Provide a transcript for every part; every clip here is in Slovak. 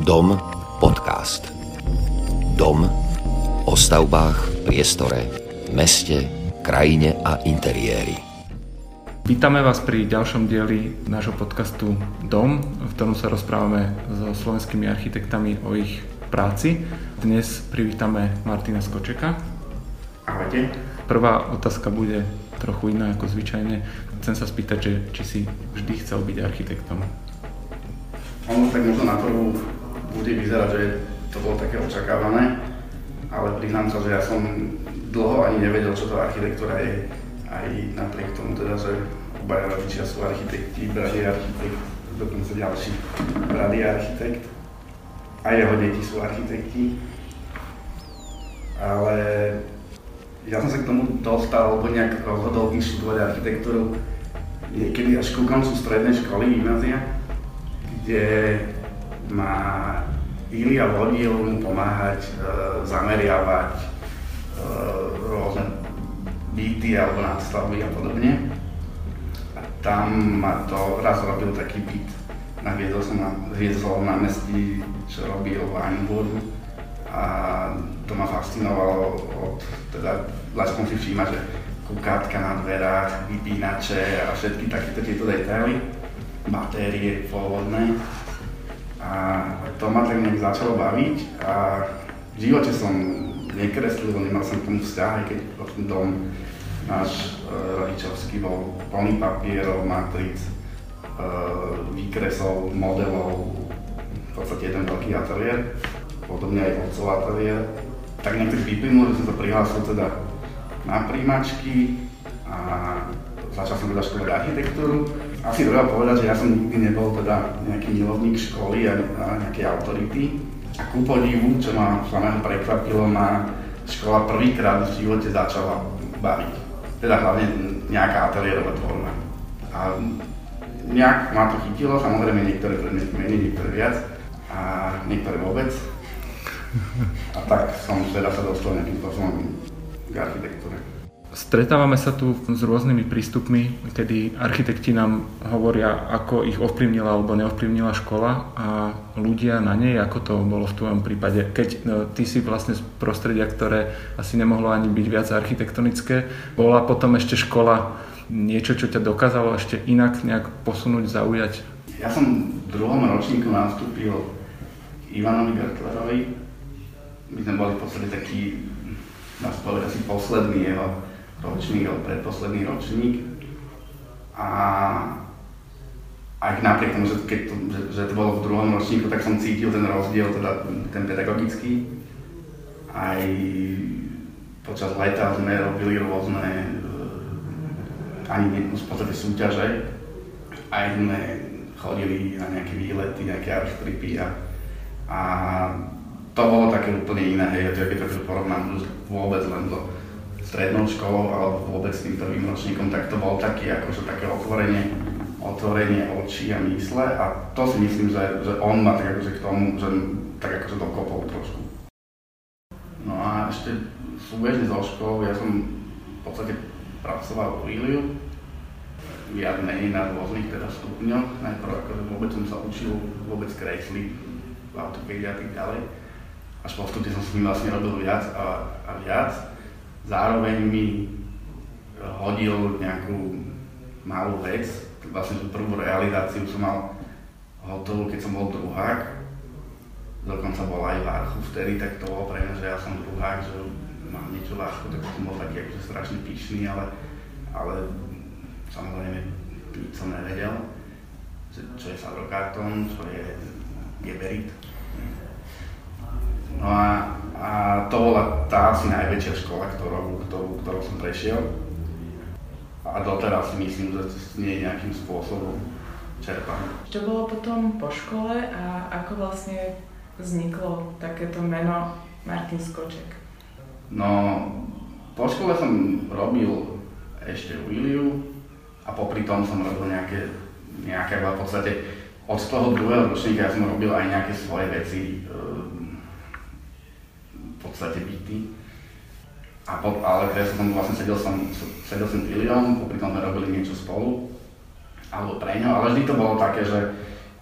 Dom podcast. Dom o stavbách, priestore, meste, krajine a interiéri. Vítame vás pri ďalšom dieli nášho podcastu Dom, v ktorom sa rozprávame so slovenskými architektami o ich práci. Dnes privítame Martina Skočeka. Ahojte. Prvá otázka bude trochu iná ako zvyčajne. Chcem sa spýtať, že či si vždy chcel byť architektom. Ono tak možno na prvú bude vyzerať, že to bolo také očakávané, ale priznám sa, že ja som dlho ani nevedel, čo to architektúra je. Aj napriek tomu teda, že obaja rodičia sú architekti, brat je architekt, dokonca ďalší brat je architekt. A jeho deti sú architekti. Ale ja som sa k tomu dostal, alebo nejak rozhodol vyštudovať architektúru niekedy až ku koncu strednej školy, gymnázia, kde ma Ilia vodil mu pomáhať e, zameriavať e, rôzne byty alebo nadstavby a podobne. A tam ma to raz robil taký byt. Naviedol som na, viezol na mestí, čo robil Weinburg a to ma fascinovalo od, teda začal si všímať, že kukátka na dverách, vypínače a všetky takéto tieto detaily, batérie pôvodné. A to ma tak nejak začalo baviť a v živote som nekreslil, nemal som k tomu vzťah, aj keď ten dom náš e, rodičovský bol plný papierov, matric, e, výkresov, modelov, v podstate jeden veľký ateliér, podobne aj otcov ateliér. Tak nejak tak vyplynulo, že som sa prihlásil teda na príjmačky a začal som teda školovať architektúru. Asi treba povedať, že ja som nikdy nebol teda nejaký milovník školy a, a nejakej autority. A ku podivu, čo ma samého prekvapilo, ma škola prvýkrát v živote začala baviť. Teda hlavne nejaká ateliérová tvorba. A nejak ma to chytilo, samozrejme niektoré predmety menej, niektoré viac a niektoré vôbec. A tak som teda sa dostal nejakým spôsobom k architektúre. Stretávame sa tu s rôznymi prístupmi, kedy architekti nám hovoria, ako ich ovplyvnila alebo neovplyvnila škola a ľudia na nej, ako to bolo v tvojom prípade. Keď no, ty si vlastne z prostredia, ktoré asi nemohlo ani byť viac architektonické, bola potom ešte škola niečo, čo ťa dokázalo ešte inak nejak posunúť, zaujať? Ja som v druhom ročníku nastúpil Ivanovi Gertlerovi. My sme boli v podstate dá sa povedať, asi posledný jeho ročník alebo predposledný ročník. A aj napriek tomu, že, keď to, že, že to bolo v druhom ročníku, tak som cítil ten rozdiel, teda ten pedagogický. Aj počas leta sme robili rôzne, eh, ani nie, v podstate súťaže, aj sme chodili na nejaké výlety, nejaké archtripy a, a to bolo také úplne iné, hej, keď to porovnám vôbec len to strednou školou alebo vôbec tým prvým ročníkom, tak to bol taký, akože také otvorenie, otvorenie očí a mysle a to si myslím, že, že on ma tak akože k tomu, že tak akože dokopol trošku. No a ešte súbežne so školou, ja som v podstate pracoval u Iliu, viac menej na rôznych teda stupňoch. Najprv akože vôbec som sa učil vôbec kresliť v autopédii a tak ďalej. Až postupne som s ním vlastne robil viac a, a viac zároveň mi hodil nejakú malú vec, vlastne tú prvú realizáciu som mal hotovú, keď som bol druhák. Dokonca bol aj Varchu vtedy, tak to bolo pre mňa, že ja som druhák, že mám niečo Varchu, tak som bol taký akože strašne pyšný, ale, ale samozrejme nič som nevedel, čo je sadrokartón, čo je geberit. No a a to bola tá asi najväčšia škola, ktorou, ktorou, ktorou som prešiel. A doteraz si myslím, že nie je nejakým spôsobom čerpám. Čo bolo potom po škole a ako vlastne vzniklo takéto meno Martin Skoček? No, po škole som robil ešte Williu a popri tom som robil nejaké, nejaké v podstate od toho druhého ročníka ja som robil aj nejaké svoje veci, podstate byty. A po, ale ja som vlastne sedel som, sedel som Iliom, popri tom sme robili niečo spolu, alebo pre ňo, ale vždy to bolo také, že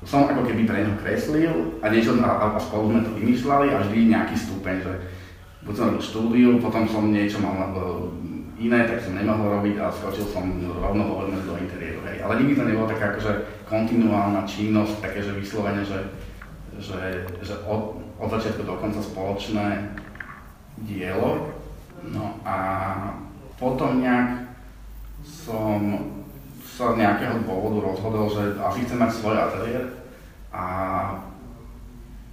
som ako keby pre ňo kreslil a niečo a, a spolu sme to vymýšľali a vždy nejaký stupeň, že buď som robil štúdiu, potom som niečo mal iné, tak som nemohol robiť a skočil som rovno povedzme do interiéru. Hej. Ale nikdy to nebolo taká akože kontinuálna činnosť, také, že vyslovene, že, že, že od, od začiatku do konca spoločné dielo. No a potom nejak som sa z nejakého dôvodu rozhodol, že asi chcem mať svoj ateliér a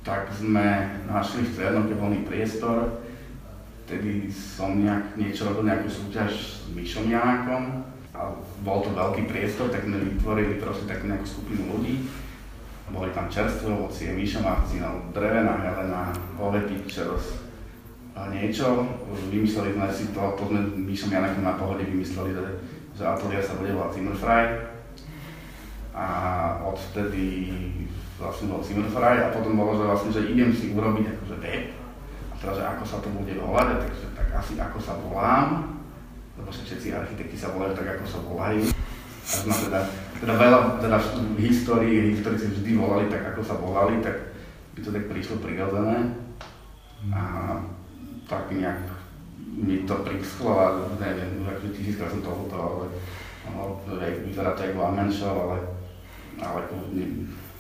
tak sme našli v Strednoke voľný priestor, vtedy som nejak niečo robil, nejakú súťaž s Myšom Janákom a bol to veľký priestor, tak sme vytvorili proste takú nejakú skupinu ľudí. Boli tam čerstvé ovocie, Mišo Marcinov, Drevená Helena, Ove Pictures, niečo. Vymysleli sme si to, to sme Mišom Janákom na pohode vymysleli, že, že ateliér sa bude volať Zimmerfry. A odvtedy vlastne bol Zimmerfry a potom bolo, že vlastne, že idem si urobiť akože web, teda, že ako sa to bude volať, takže tak asi ako sa volám, lebo všetci architekti sa volajú tak, ako sa volajú. A sme teda, teda veľa, teda v histórii, historici vždy volali tak, ako sa volali, tak by to tak prišlo prirodzené. A tak nejak mi to prisklo a neviem, akože tisíckrát som to ale no, vyzerá to ako one ale, ale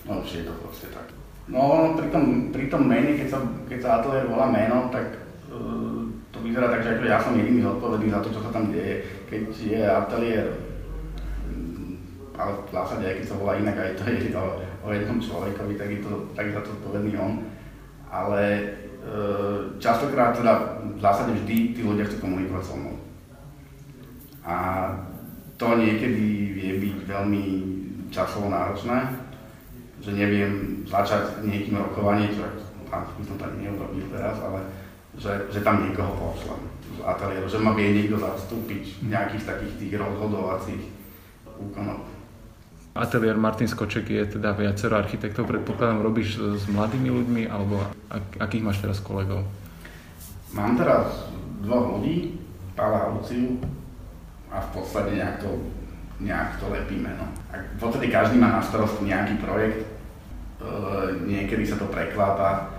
no už je to proste tak. No, pri tom, pri tom mene, keď sa, keď sa ateliér volá meno, tak uh, to vyzerá tak, že ako ja som jediný zodpovedný za to, čo sa tam deje. Keď je ateliér, um, ale v zásade aj keď sa volá inak, aj to je o, o jednom človekovi, tak je to, tak za to zodpovedný on. Ale častokrát teda v zásade vždy tí ľudia chcú komunikovať so mnou. A to niekedy vie byť veľmi časovo náročné, že neviem začať niekým rokovanie, čo by som tak neurobil teraz, ale že, že tam niekoho pošlem z ateliéru, že ma vie niekto zastúpiť v nejakých takých tých rozhodovacích úkonoch. Ateliér Martin Skoček je teda viacero architektov, predpokladám, robíš s mladými ľuďmi, alebo ak, akých máš teraz kolegov? Mám teraz dvoch ľudí, Pála a Luciu a v podstate nejak to, nejak to lepíme. No. A v podstate každý má na starosti nejaký projekt, Eh, niekedy sa to preklápa,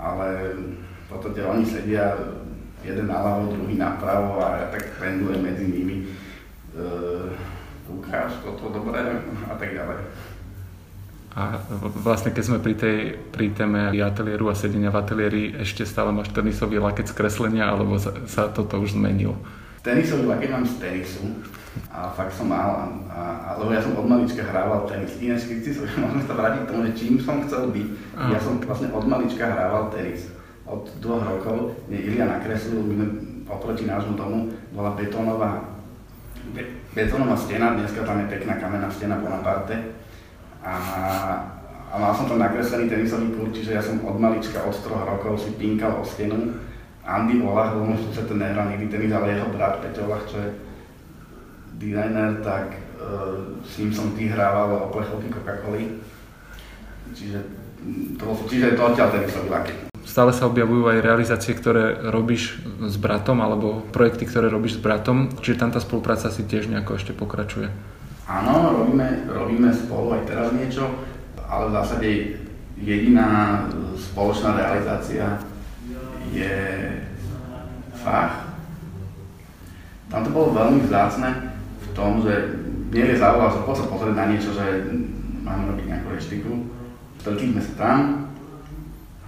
ale v podstate oni sedia jeden naľavo, druhý napravo a ja tak trendujem medzi nimi. Uh, ukáž toto dobre a tak ďalej. A vlastne keď sme pri tej pri téme ateliéru a sedenia v ateliéri, ešte stále máš tenisový laket z kreslenia, alebo sa, sa toto už zmenil? Tenisový laket mám z tenisu, a fakt som mal, a, a, lebo ja som od malička hrával tenis. Ináč, keď si môžeme sa vrátiť k tomu, že čím som chcel byť, Aha. ja som vlastne od malička hrával tenis. Od dvoch rokov mne Ilia nakreslil, oproti nášmu domu bola betónová, be, betónová stena, dneska tam je pekná kamenná stena Bonaparte. A, a mal som tam nakreslený tenisový kurz, čiže ja som od malička, od troch rokov si pinkal o stenu. Andy Olah, lebo môžu sa ten nehral nikdy tenis, ale jeho brat Peťo Olah, čo je dizajner, tak uh, s ním som tý hrával o plechovky Coca-Coly. Čiže to, čiže to odtiaľ tedy sa vylaky. Stále sa objavujú aj realizácie, ktoré robíš s bratom, alebo projekty, ktoré robíš s bratom, čiže tam tá spolupráca si tiež nejako ešte pokračuje. Áno, robíme, robíme spolu aj teraz niečo, ale v zásade jediná spoločná realizácia je fach. Tam to bolo veľmi vzácne, tom, že mne je poď sa pozrieť na niečo, že máme robiť nejakú reštiku. Stretli sme sa tam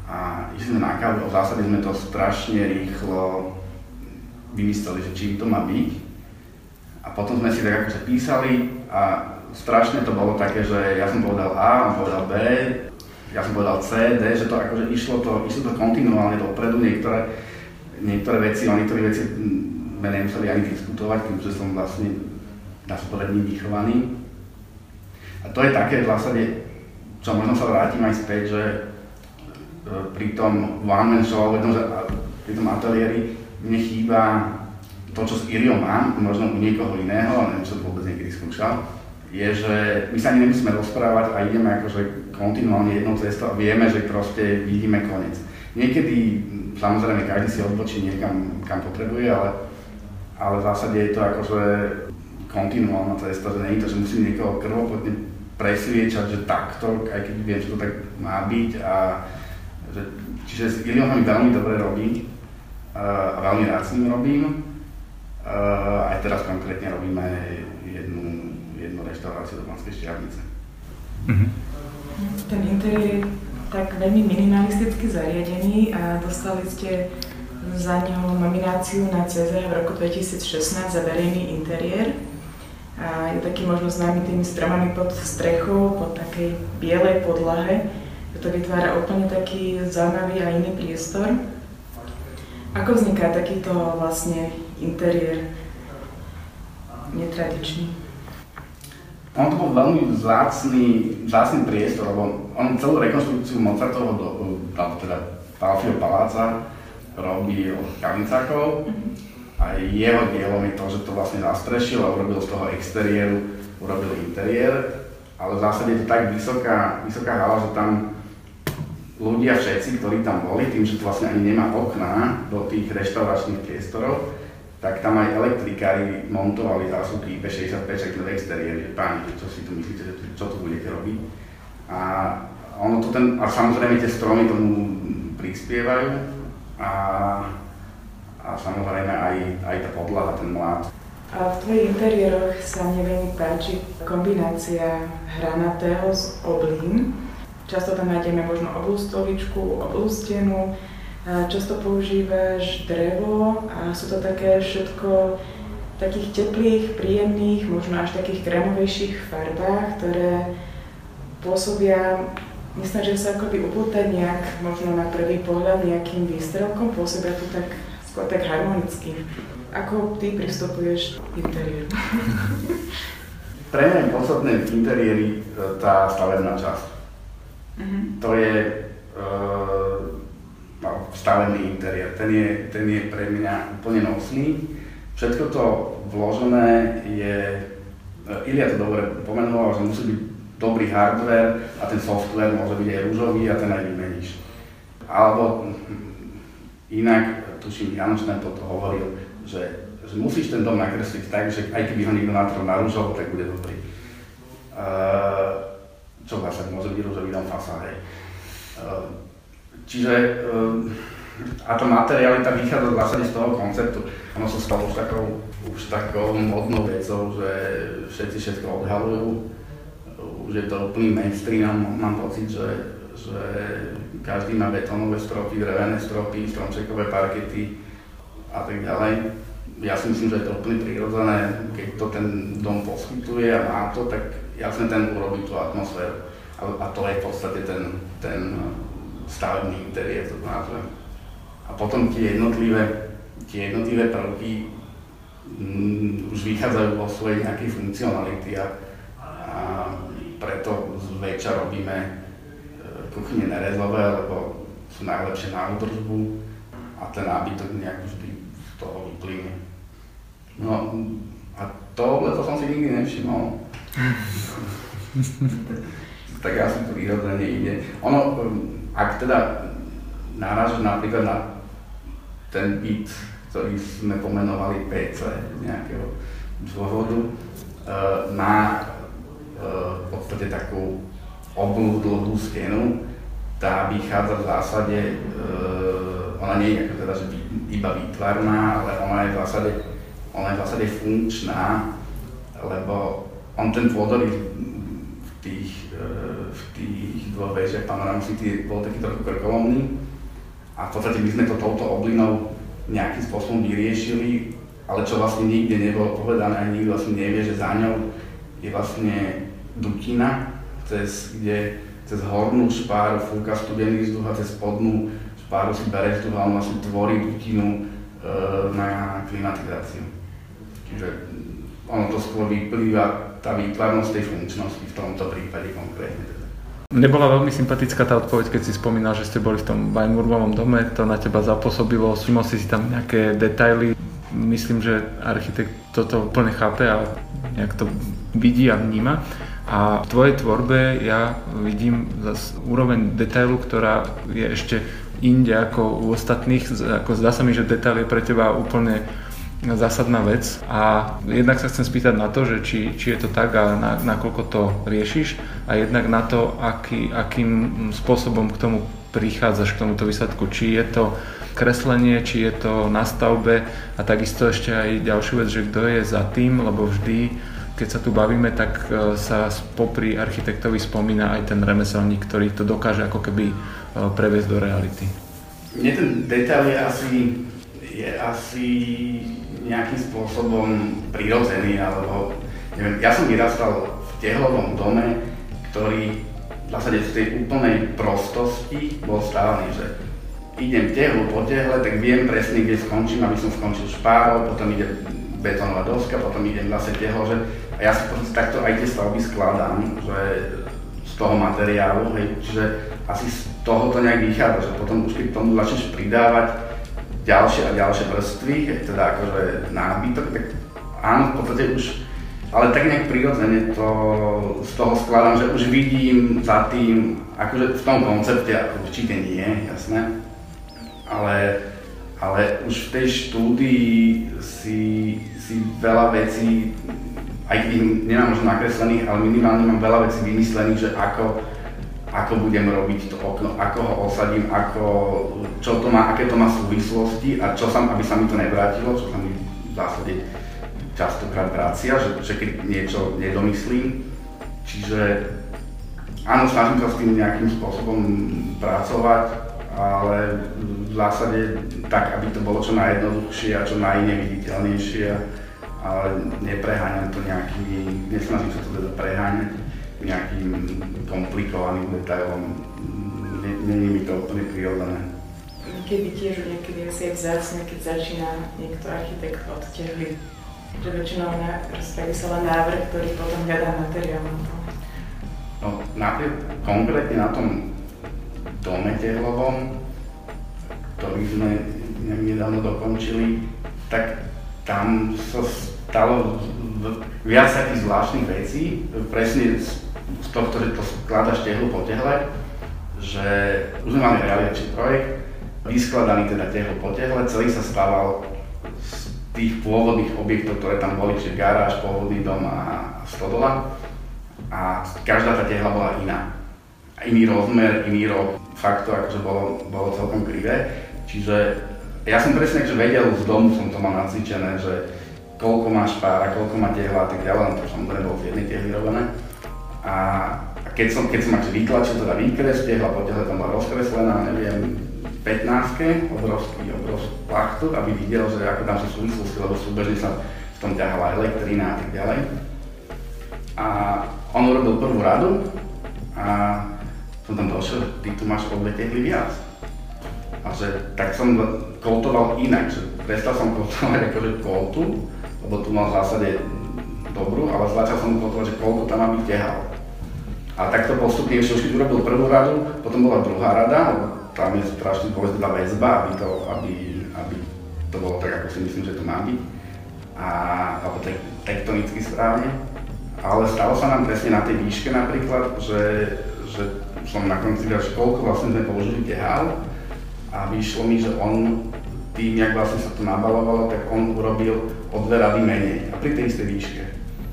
a išli sme na kávu a v zásade sme to strašne rýchlo vymysleli, že čím to má byť. A potom sme si tak akože písali a strašne to bolo také, že ja som povedal A, on povedal B, ja som povedal C, D, že to akože išlo to, išlo to kontinuálne dopredu, niektoré, niektoré veci, o niektorých veci sme nemuseli ani diskutovať, keďže som vlastne povedať, my vychovaní. A to je také v zásade, čo možno sa vrátim aj späť, že pri tom one man show, pri tom ateliéri, mne chýba to, čo s Iriou mám, možno u niekoho iného, neviem, čo vôbec niekedy skúšal, je, že my sa ani nemusíme rozprávať a ideme akože kontinuálne jednou cestou a vieme, že proste vidíme koniec. Niekedy, samozrejme, každý si odbočí niekam, kam potrebuje, ale, ale v zásade je to akože kontinuálna cesta, že nie je to, že musím niekoho krvopotne presviečať, že takto, aj keď viem, že to tak má byť. A, že, čiže s Iliom mi veľmi dobre robí a veľmi rád s ním robím. A aj teraz konkrétne robíme jednu, jednu reštauráciu do Banskej Štiavnice. Mm-hmm. Ten interiér je tak veľmi minimalisticky zariadený a dostali ste za neho nomináciu na CZ v roku 2016 za verejný interiér. A je taký možno známy tými stromami pod strechou, pod takej bielej podlahe. To vytvára úplne taký zaujímavý a iný priestor. Ako vzniká takýto vlastne interiér netradičný? On to bol veľmi vzácný, vzácný priestor, lebo on celú rekonstrukciu Mozartovho, alebo teda Palfio paláca robil Kalincákov. Mm-hmm a jeho dielom je to, že to vlastne zastrešil a urobil z toho exteriéru, urobil interiér, ale v zásade je to tak vysoká, vysoká hala, že tam ľudia všetci, ktorí tam boli, tým, že to vlastne ani nemá okná do tých reštauračných priestorov, tak tam aj elektrikári montovali zásuvky IP65 v exteriéri, že páni, čo si tu myslíte, že čo tu budete robiť. A ono to ten, a samozrejme tie stromy tomu prispievajú a a samozrejme aj, aj tá podlaha, ten mlad. A v tvojich interiéroch sa mne veľmi páči kombinácia hranatého s oblím. Často tam nájdeme možno oblú stoličku, oblú stenu, často používaš drevo a sú to také všetko takých teplých, príjemných, možno až takých krémovejších farbách, ktoré pôsobia, myslím, že sa akoby upútať nejak, možno na prvý pohľad nejakým výstrelkom, pôsobia tu tak skôr tak harmonicky. Ako ty pristupuješ k interiéru? Pre mňa je podstatné v interiéri e, tá stavebná časť. Uh-huh. To je uh, no, stavebný interiér. Ten je, ten je pre mňa úplne nosný. Všetko to vložené je, uh, Ilia to dobre pomenoval, že musí byť dobrý hardware a ten software môže byť aj rúžový a ten aj vymeníš. Alebo inak tuším, Janoš Tempo to hovoril, že, že musíš ten dom nakresliť tak, že aj keby ho niekto natrel na rúžovo, tak bude dobrý. Uh, čo vlastne môže byť rúžový dom. Uh, čiže uh, a tá materialita vychádza v zásade z toho konceptu. Ono sa stalo už takou, už takou modnou vecou, že všetci všetko odhalujú. Už je to úplný mainstream, mám pocit, že že každý má betónové stropy, drevené stropy, stromčekové parkety a tak ďalej. Ja si myslím, že je to úplne prirodzené, keď to ten dom poskytuje a má to, tak jasne ten urobí tú atmosféru. A, a to je v podstate ten, ten stavebný interiér, to nazvem. A potom tie jednotlivé, tie jednotlivé prvky mm, už vychádzajú vo svojej nejakej funkcionality a, a preto zväčša robíme kuchyne nerezové, lebo sú najlepšie na údržbu a ten nábytok nejak vždy z toho vyplyne. No a tohle to som si nikdy nevšimol. tak asi to výrodzene ide. Ono, ak teda náražaš napríklad na ten byt, ktorý sme pomenovali PC z nejakého dôvodu, uh, má uh, v podstate takú oblú dlhú stenu, tá vychádza v zásade, e, ona nie je teda, že iba výtvarná, ale ona je v zásade, ona je v zásade funkčná, lebo on ten pôdorys v tých, e, v tých dvoch väžiach Panorama City bol taký trochu krkolomný a v podstate my sme to touto oblinou nejakým spôsobom vyriešili, ale čo vlastne nikde nebolo povedané, ani nikto vlastne nevie, že za ňou je vlastne dutina, cez, kde cez hornú špáru fúka studený vzduch a cez spodnú špáru si bere vzduch a on vlastne tvorí dutinu e, na klimatizáciu. Čiže ono to skôr vyplýva, tá výtvarnosť tej funkčnosti v tomto prípade konkrétne. Mne bola veľmi sympatická tá odpoveď, keď si spomínal, že ste boli v tom Weinmurgovom dome, to na teba zapôsobilo, všimol si si tam nejaké detaily. Myslím, že architekt toto úplne chápe a nejak to vidí a vníma. A v tvojej tvorbe ja vidím zase úroveň detailu, ktorá je ešte inde ako u ostatných. Ako zdá sa mi, že detail je pre teba úplne zásadná vec a jednak sa chcem spýtať na to, že či, či je to tak a na, nakoľko to riešiš a jednak na to, aký, akým spôsobom k tomu prichádzaš k tomuto výsledku. Či je to kreslenie, či je to na stavbe a takisto ešte aj ďalšiu vec, že kto je za tým, lebo vždy keď sa tu bavíme, tak e, sa popri architektovi spomína aj ten remeselník, ktorý to dokáže ako keby e, previesť do reality. Mne ten detail je asi, je asi nejakým spôsobom prirodzený, alebo neviem, ja som vyrastal v tehlovom dome, ktorý v zásade v tej úplnej prostosti bol stávaný, že idem tehlu po tehle, tak viem presne, kde skončím, aby som skončil špárov, potom ide betónová doska, potom idem zase tehlo, že a ja si proste takto aj tie stavby skladám, že z toho materiálu, hej, čiže asi z toho to nejak vychádza, že potom už keď tomu začneš pridávať ďalšie a ďalšie vrstvy, teda akože nábytok, tak áno, v podstate už, ale tak nejak prirodzene to z toho skladám, že už vidím za tým, akože v tom koncepte určite nie, jasné, ale, ale už v tej štúdii si, si veľa vecí aj keď nemám možno nakreslených, ale minimálne mám veľa vecí vymyslených, že ako, ako budem robiť to okno, ako ho osadím, ako, čo to má, aké to má súvislosti a čo sa, aby sa mi to nevrátilo, čo sa mi v zásade častokrát vracia, že, že keď niečo nedomyslím. Čiže áno, snažím sa s tým nejakým spôsobom pracovať, ale v zásade tak, aby to bolo čo najjednoduchšie a čo najneviditeľnejšie ale nepreháňam to nejakými, nesnažím sa to teda preháňať nejakým komplikovaným detailom. Není mi to úplne prirodzené. Keby tiež niekedy asi aj vzácne, keď začína niekto architekt od tehly, že väčšinou na, rozpraví sa len návrh, ktorý potom hľadá materiál na to. No, napríklad konkrétne na tom dome tehlovom, ktorý sme nedávno dokončili, tak tam sa stalo viac takých zvláštnych vecí, presne z tohto, že to skladaš tehlu po tehle, že už sme mali realizačný projekt, vyskladaný teda tehlu po tehle, celý sa stával z tých pôvodných objektov, ktoré tam boli, čiže garáž, pôvodný dom a stodola. A každá tá tehla bola iná. A iný rozmer, iný rok, fakt to akože bolo, bolo celkom krivé. Čiže ja som presne že vedel, z domu som to mal nacvičené, že koľko má špára, koľko má tehla a tak ďalej, to samozrejme bolo v jednej tehli robené. A, keď som, keď som akože vytlačil teda výkres, tehla po tehle tam bola rozkreslená, neviem, 15 obrovský, obrovský plachtu, aby videl, že ako tam sú súvislosti, lebo súbežne sa v tom ťahala elektrina a tak ďalej. A on urobil prvú radu a som tam došiel, ty tu máš o dve tehly viac. A že tak som koltoval inak, že prestal som koltovať akože koltu, lebo tu mal v zásade dobrú, ale začal som koltovať, že koľko tam byť tehal. A takto postupne ešte už keď urobil prvú radu, potom bola druhá rada, tam je strašne dôležitá väzba, aby to, aby, aby to bolo tak, ako si myslím, že to má byť. A, alebo te, tektonicky správne. Ale stalo sa nám presne na tej výške napríklad, že, že som na konci že koľko vlastne sme použili tehal a vyšlo mi, že on tým, jak vlastne sa to nabalovalo, tak on urobil o dve rady menej a pri tej istej výške.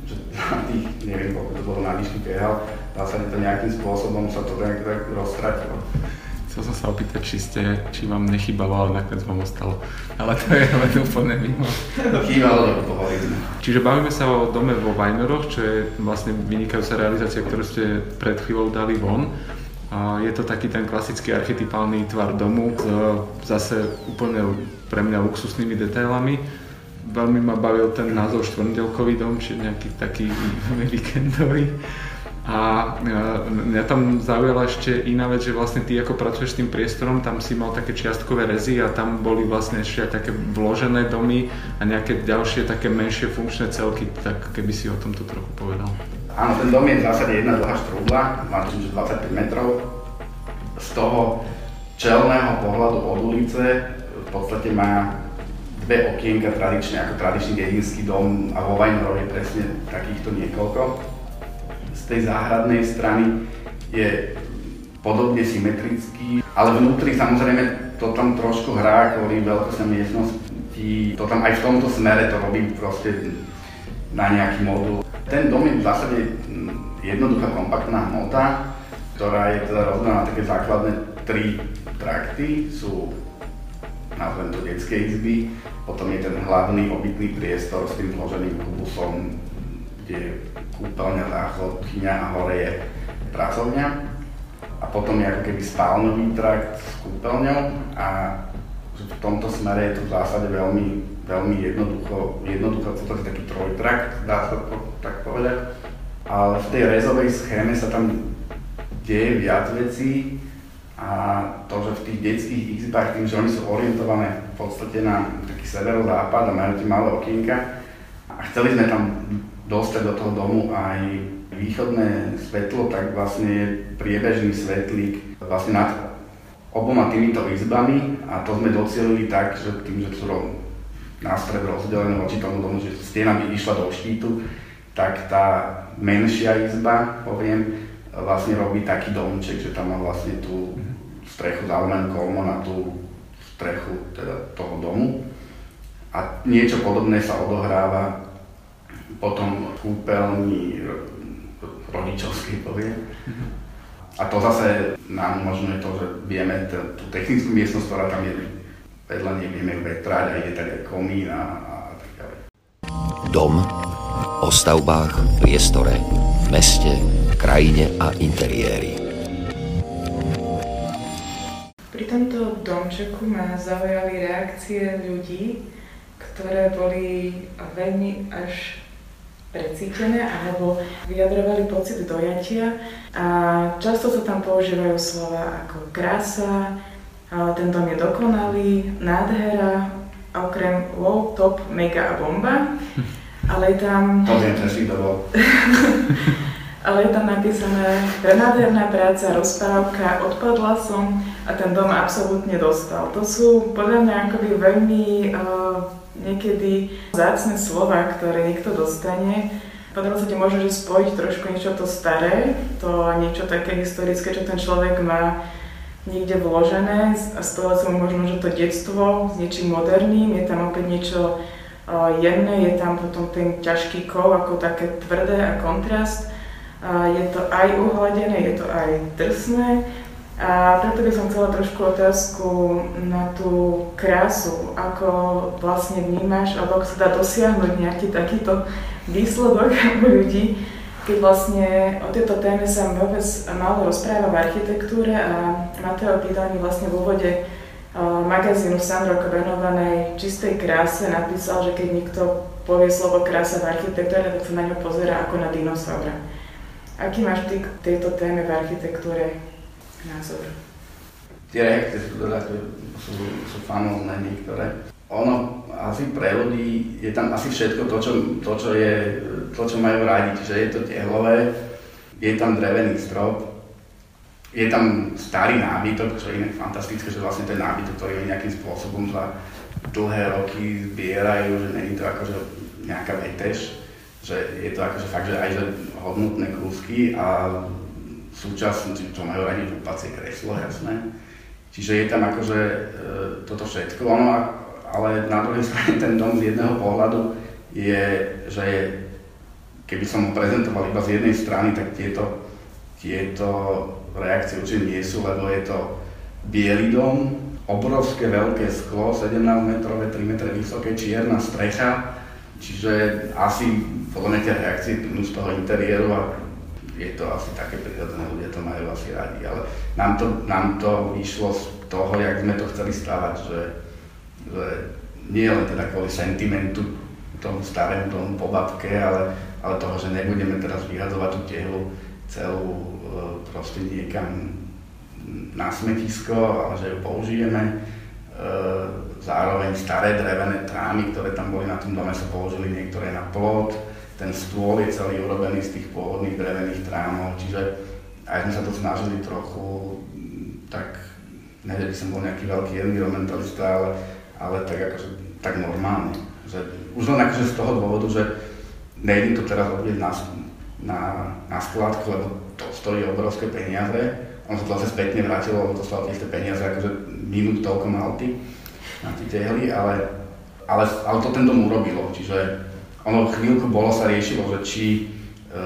Že na tých, neviem koľko to bolo na výšky PHL, zásade to nejakým spôsobom sa to tak, roztratilo. Chcel som sa opýtať, či, ste, či vám nechybalo, ale nakoniec vám ostalo. Ale to je ale úplne mimo. Chýbalo. Čiže bavíme sa o dome vo Vajnoroch, čo je vlastne vynikajúca realizácia, ktorú ste pred chvíľou dali von. A je to taký ten klasický archetypálny tvar domu s zase úplne pre mňa luxusnými detailami. Veľmi ma bavil ten názov štvrndelkový dom, či nejaký taký víkendový. A mňa tam zaujala ešte iná vec, že vlastne ty ako pracuješ s tým priestorom, tam si mal také čiastkové rezy a tam boli vlastne ešte aj také vložené domy a nejaké ďalšie také menšie funkčné celky, tak keby si o tomto trochu povedal. Áno, ten dom je v zásade jedna dlhá štrúdla, má tuším, 25 metrov. Z toho čelného pohľadu od ulice v podstate má dve okienka tradične, ako tradičný dedinský dom a vo Vajnorov je presne takýchto niekoľko. Tej záhradnej strany je podobne symetrický, ale vnútri samozrejme to tam trošku hrá kvôli veľkosti miestnosť v ti to tam aj v tomto smere to robí proste na nejaký modul. Ten dom je v zásade mm, jednoduchá kompaktná hmota, ktorá je teda rozdelená na také základné tri trakty. Sú, nazvem to, detské izby, potom je ten hlavný obytný priestor s tým zloženým kubusom, kde je kúpeľňa, záchod, chyňa a hore je pracovňa. A potom je ako keby spálnový trakt s kúpeľňou a v tomto smere je to v zásade veľmi, veľmi jednoducho, jednoducho v podstate taký trojtrakt, dá sa to tak povedať. Ale v tej rezovej schéme sa tam deje viac vecí a to, že v tých detských izbách, tým, že oni sú orientované v podstate na taký severozápad a majú tie malé okienka a chceli sme tam dostať do toho domu aj východné svetlo, tak vlastne je priebežný svetlík vlastne nad oboma týmito izbami a to sme docielili tak, že tým, že sú nástroj rozdelené voči tomu domu, že stena by išla do štítu, tak tá menšia izba, poviem, vlastne robí taký domček, že tam má vlastne tú strechu zalomenú kolmo na tú strechu teda toho domu. A niečo podobné sa odohráva potom v kúpeľni rodičovskej, poviem. A to zase nám umožňuje to, že vieme tú technickú miestnosť, ktorá tam je vedľa nej, vieme vetrať a ide tak aj komín a, a tak ďalej. Dom o stavbách, priestore, meste, krajine a interiéri. Pri tomto domčeku ma zaujali reakcie ľudí, ktoré boli veľmi až precítené alebo vyjadrovali pocit dojatia a často sa tam používajú slova ako krása, ten dom je dokonalý, nádhera, okrem wow, top, mega a bomba. Ale je tam... To viem, bol. ale je tam napísané prenádherná práca, rozprávka, odpadla som a ten dom absolútne dostal. To sú podľa mňa akoby veľmi uh, niekedy zácne slova, ktoré niekto dostane. Potom sa ti môže že spojiť trošku niečo to staré, to niečo také historické, čo ten človek má niekde vložené a spojilo sa mu možno, že to detstvo s niečím moderným, je tam opäť niečo jemné, je tam potom ten ťažký kov ako také tvrdé a kontrast. Je to aj uhladené, je to aj drsné a preto by som chcela trošku otázku na tú krásu, ako vlastne vnímaš, alebo ako sa dá dosiahnuť nejaký takýto výsledok ľudí, keď vlastne o tejto téme sa vôbec málo rozpráva v architektúre a Mateo Pidani vlastne v úvode magazínu Sandroka venovanej čistej kráse napísal, že keď niekto povie slovo krása v architektúre, tak sa na ňo pozera ako na dinosaura. Aký máš ty k tejto téme v architektúre názor. Tie reakcie sú, teda, sú, sú famózne niektoré. Ono asi pre ľudí je tam asi všetko to, čo, to, čo, je, to, čo majú radi. Čiže je to tehlové, je tam drevený strop, je tam starý nábytok, čo je fantastické, že vlastne ten nábytok, ktorý nejakým spôsobom za dlhé roky zbierajú, že není to akože nejaká vetež, že je to akože fakt, že aj že hodnotné kúsky a súčasne, čo majú radi vúpacie kreslo, jasné. Čiže je tam akože e, toto všetko, ono, ale na druhej strane ten dom z jedného pohľadu je, že je, keby som ho prezentoval iba z jednej strany, tak tieto, tieto reakcie určite nie sú, lebo je to biely dom, obrovské veľké sklo, 17 metrové, 3 metre vysoké, čierna strecha, čiže asi podľa mňa tie reakcie z toho interiéru a je to asi také prirodzené, ľudia to majú asi radi, ale nám to, nám to vyšlo z toho, jak sme to chceli stávať, že, že nie len teda kvôli sentimentu tomu starému tomu po babke, ale, ale toho, že nebudeme teraz vyhadzovať tú tehlu celú e, proste niekam na smetisko, ale že ju použijeme. E, zároveň staré drevené trámy, ktoré tam boli na tom dome, sa použili niektoré na plot ten stôl je celý urobený z tých pôvodných drevených trámov, čiže aj sme sa to snažili trochu, tak neviem, by som bol nejaký veľký environmentalista, ale, ale tak akože, tak normálne. Že, už len akože z toho dôvodu, že nejde to teraz robiť na, na, na skladku, lebo to stojí obrovské peniaze. On sa to zase spätne vrátilo, lebo to stalo tie peniaze, akože minút toľko malty na tie tehly, ale ale, ale to ten dom urobilo, čiže ono chvíľku bolo sa riešilo, že či e,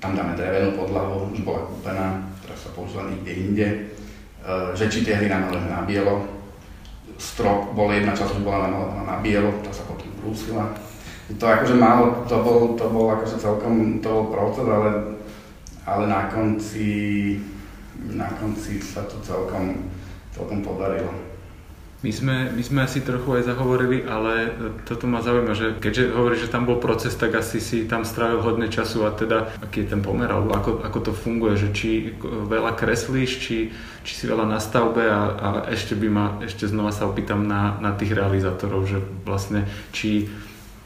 tam dáme drevenú podlahu, už bola kúpená, teraz sa používa niekde inde, e, že či tie hry namalujeme na bielo. Strop bol jedna časť, už bola namalovaná na bielo, tá sa potom brúsila. To akože málo, to bol, to bol akože celkom, to bol proces, ale, ale na konci, na konci sa to celkom, celkom podarilo. My sme, my sme asi trochu aj zahovorili, ale toto ma zaujíma, že keďže hovoríš, že tam bol proces, tak asi si tam strávil hodne času a teda aký je ten pomer, alebo ako, ako to funguje, že či veľa kreslíš, či, či si veľa na stavbe a, a ešte by ma, ešte znova sa opýtam na, na tých realizátorov, že vlastne či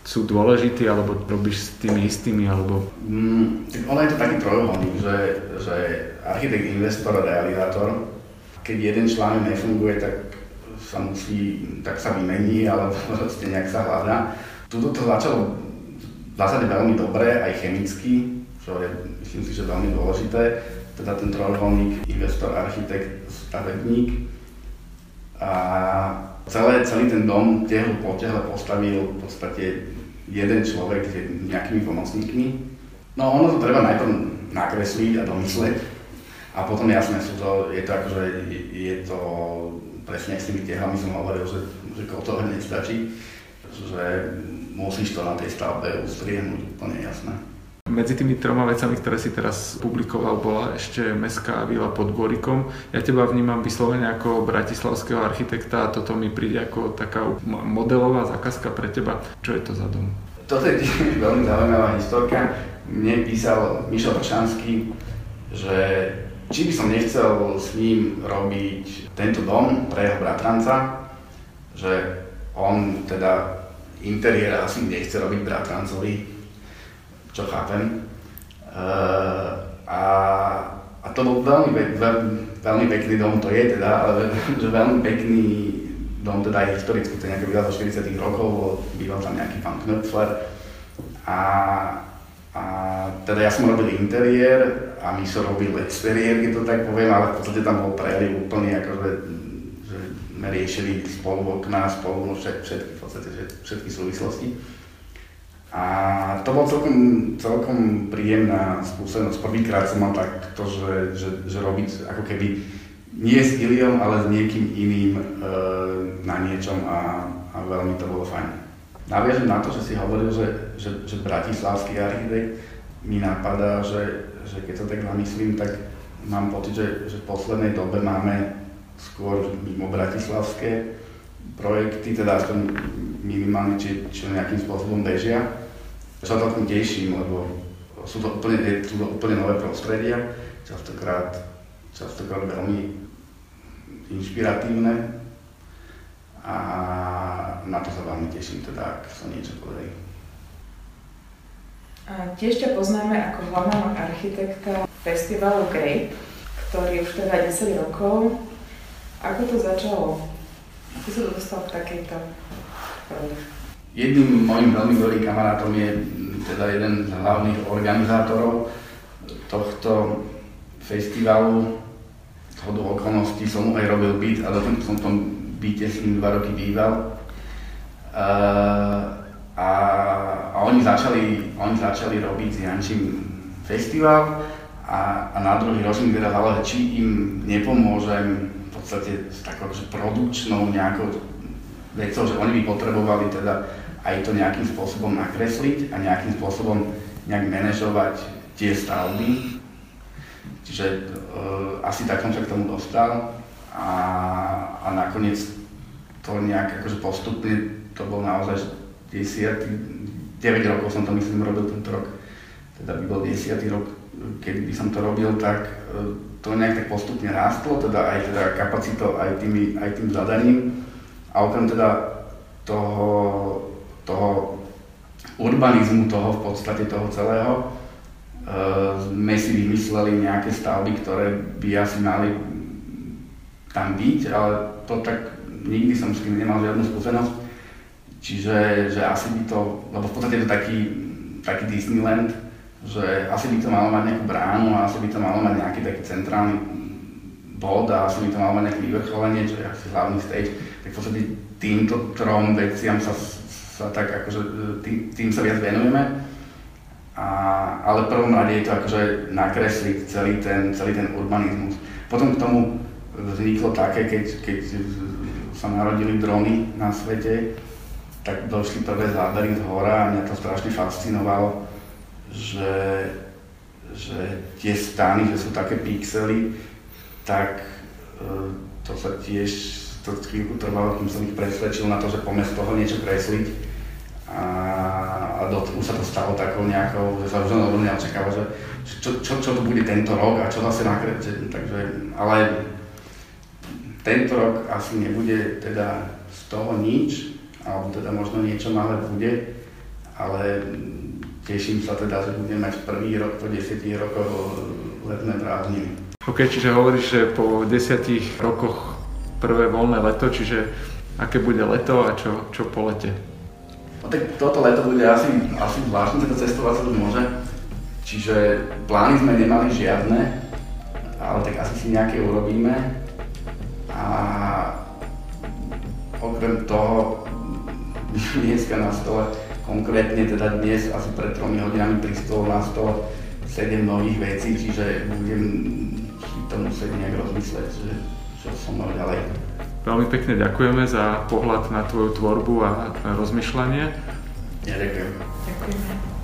sú dôležití, alebo robíš s tými istými, alebo... Mm, ono je to taký trojuholník, že, že architekt, investor a realizátor, keď jeden článok nefunguje, tak sa musí, tak sa vymení, alebo proste nejak sa hľadá. Tuto to začalo v zásade veľmi dobre, aj chemicky, čo je myslím si, že veľmi dôležité. Teda ten trojuholník, investor, architekt, stavebník. A celé, celý ten dom tehlu po tehle postavil v podstate jeden človek s nejakými pomocníkmi. No ono to treba najprv nakresliť a domysleť. A potom jasné sú to, je to akože, je to presne s tými tehlami som hovoril, že, že to hneď stačí, že musíš to na tej stavbe ustriehnúť, úplne jasné. Medzi tými troma vecami, ktoré si teraz publikoval, bola ešte Mestská vila pod Borikom. Ja teba vnímam vyslovene ako bratislavského architekta a toto mi príde ako taká modelová zákazka pre teba. Čo je to za dom? Toto je veľmi zaujímavá historka. Mne písal Mišo Tršanský, že či by som nechcel s ním robiť tento dom pre jeho bratranca, že on teda interiér asi nechce robiť bratrancovi, čo chápem. Uh, a, a to bol veľmi, veľmi, veľmi pekný dom, to je teda, ale že veľmi pekný dom, teda aj historicky, to je nejaké zo 40 rokov, býval tam nejaký pán Knöpfler. A a teda ja som robil interiér a som robil exteriér, keď to tak poviem, ale v podstate tam bol preliv úplný, akože že sme riešili spolu okná, spolu všetky, v podstate, všetky súvislosti. A to bol celkom, celkom príjemná skúsenosť. Prvýkrát som mal takto, že, že, že robiť ako keby nie s Iliom, ale s niekým iným e, na niečom a, a veľmi to bolo fajn. Naviažem na to, že si hovoril, že, že, že bratislavský architekt, mi napadá, že, že keď sa tak zamyslím, tak mám pocit, že, že v poslednej dobe máme skôr mimo bratislavské projekty, teda aspoň minimálne, či, či nejakým spôsobom bežia. Sa to teším, lebo sú to úplne, sú to úplne nové prostredia, častokrát, častokrát veľmi inšpiratívne a na to sa veľmi teším, teda ak sa niečo podarí. Tiež ťa poznáme ako hlavného architekta festivalu Grape, ktorý už teda 10 rokov. Ako to začalo? Ako sa dostal k takejto roli? Jedným mojim veľmi dobrým kamarátom je teda jeden z hlavných organizátorov tohto festivalu. Zhodou okolností som mu aj robil byt a dokonca som tom byte s ním dva roky býval. Uh, a, a oni, začali, oni začali robiť s Jančím festival a, a na druhý mi teda že či im nepomôžem v podstate s takou že produkčnou nejakou vecou, že oni by potrebovali teda aj to nejakým spôsobom nakresliť a nejakým spôsobom nejak manažovať tie stavby. Čiže uh, asi tak som sa k tomu dostal a, a nakoniec to nejak akože postupne, to bol naozaj 10, 9 rokov som to myslím robil tento rok, teda by bol 10 rok, keď by som to robil, tak e, to nejak tak postupne rástlo, teda aj teda kapacitou, aj, tými, aj tým zadaním. A okrem teda toho, toho urbanizmu, toho v podstate toho celého, uh, sme si vymysleli nejaké stavby, ktoré by asi mali tam byť, ale to tak nikdy som s tým nemal žiadnu skúsenosť. Čiže že asi by to, lebo v podstate je to taký, taký Disneyland, že asi by to malo mať nejakú bránu a asi by to malo mať nejaký taký centrálny bod a asi by to malo mať nejaké vyvrcholenie, čo je asi hlavný stage, tak v podstate týmto trom veciam sa, sa tak akože, tým, tým sa viac venujeme. A, ale v prvom rade je to akože nakresliť celý ten, celý ten urbanizmus. Potom k tomu vzniklo také, keď, keď sa narodili drony na svete, tak došli prvé zábery z hora a mňa to strašne fascinovalo, že, že tie stany, že sú také pixely, tak e, to sa tiež, to chvíľku trvalo, kým som ich presvedčil na to, že poďme z toho niečo kresliť. A, a do, už sa to stalo takou nejakou, že sa už len neočakáva, že čo, čo, čo to bude tento rok a čo zase nakrečiť. Takže, ale tento rok asi nebude teda z toho nič, alebo teda možno niečo malé bude, ale teším sa teda, že budem mať prvý rok po 10 rokoch letné prázdniny. OK, čiže hovoríš, že po 10 rokoch prvé voľné leto, čiže aké bude leto a čo, čo po lete? No tak toto leto bude asi, asi zvláštne, teda cestovať sa tu môže. Čiže plány sme nemali žiadne, ale tak asi si nejaké urobíme. A okrem toho dneska na stole, konkrétne teda dnes asi pred tromi hodinami pristolo na stole 7 nových vecí, čiže budem si to musieť nejak rozmysleť, že čo som mal ďalej. Veľmi pekne ďakujeme za pohľad na tvoju tvorbu a rozmýšľanie. Ja ďakujem. Ďakujeme.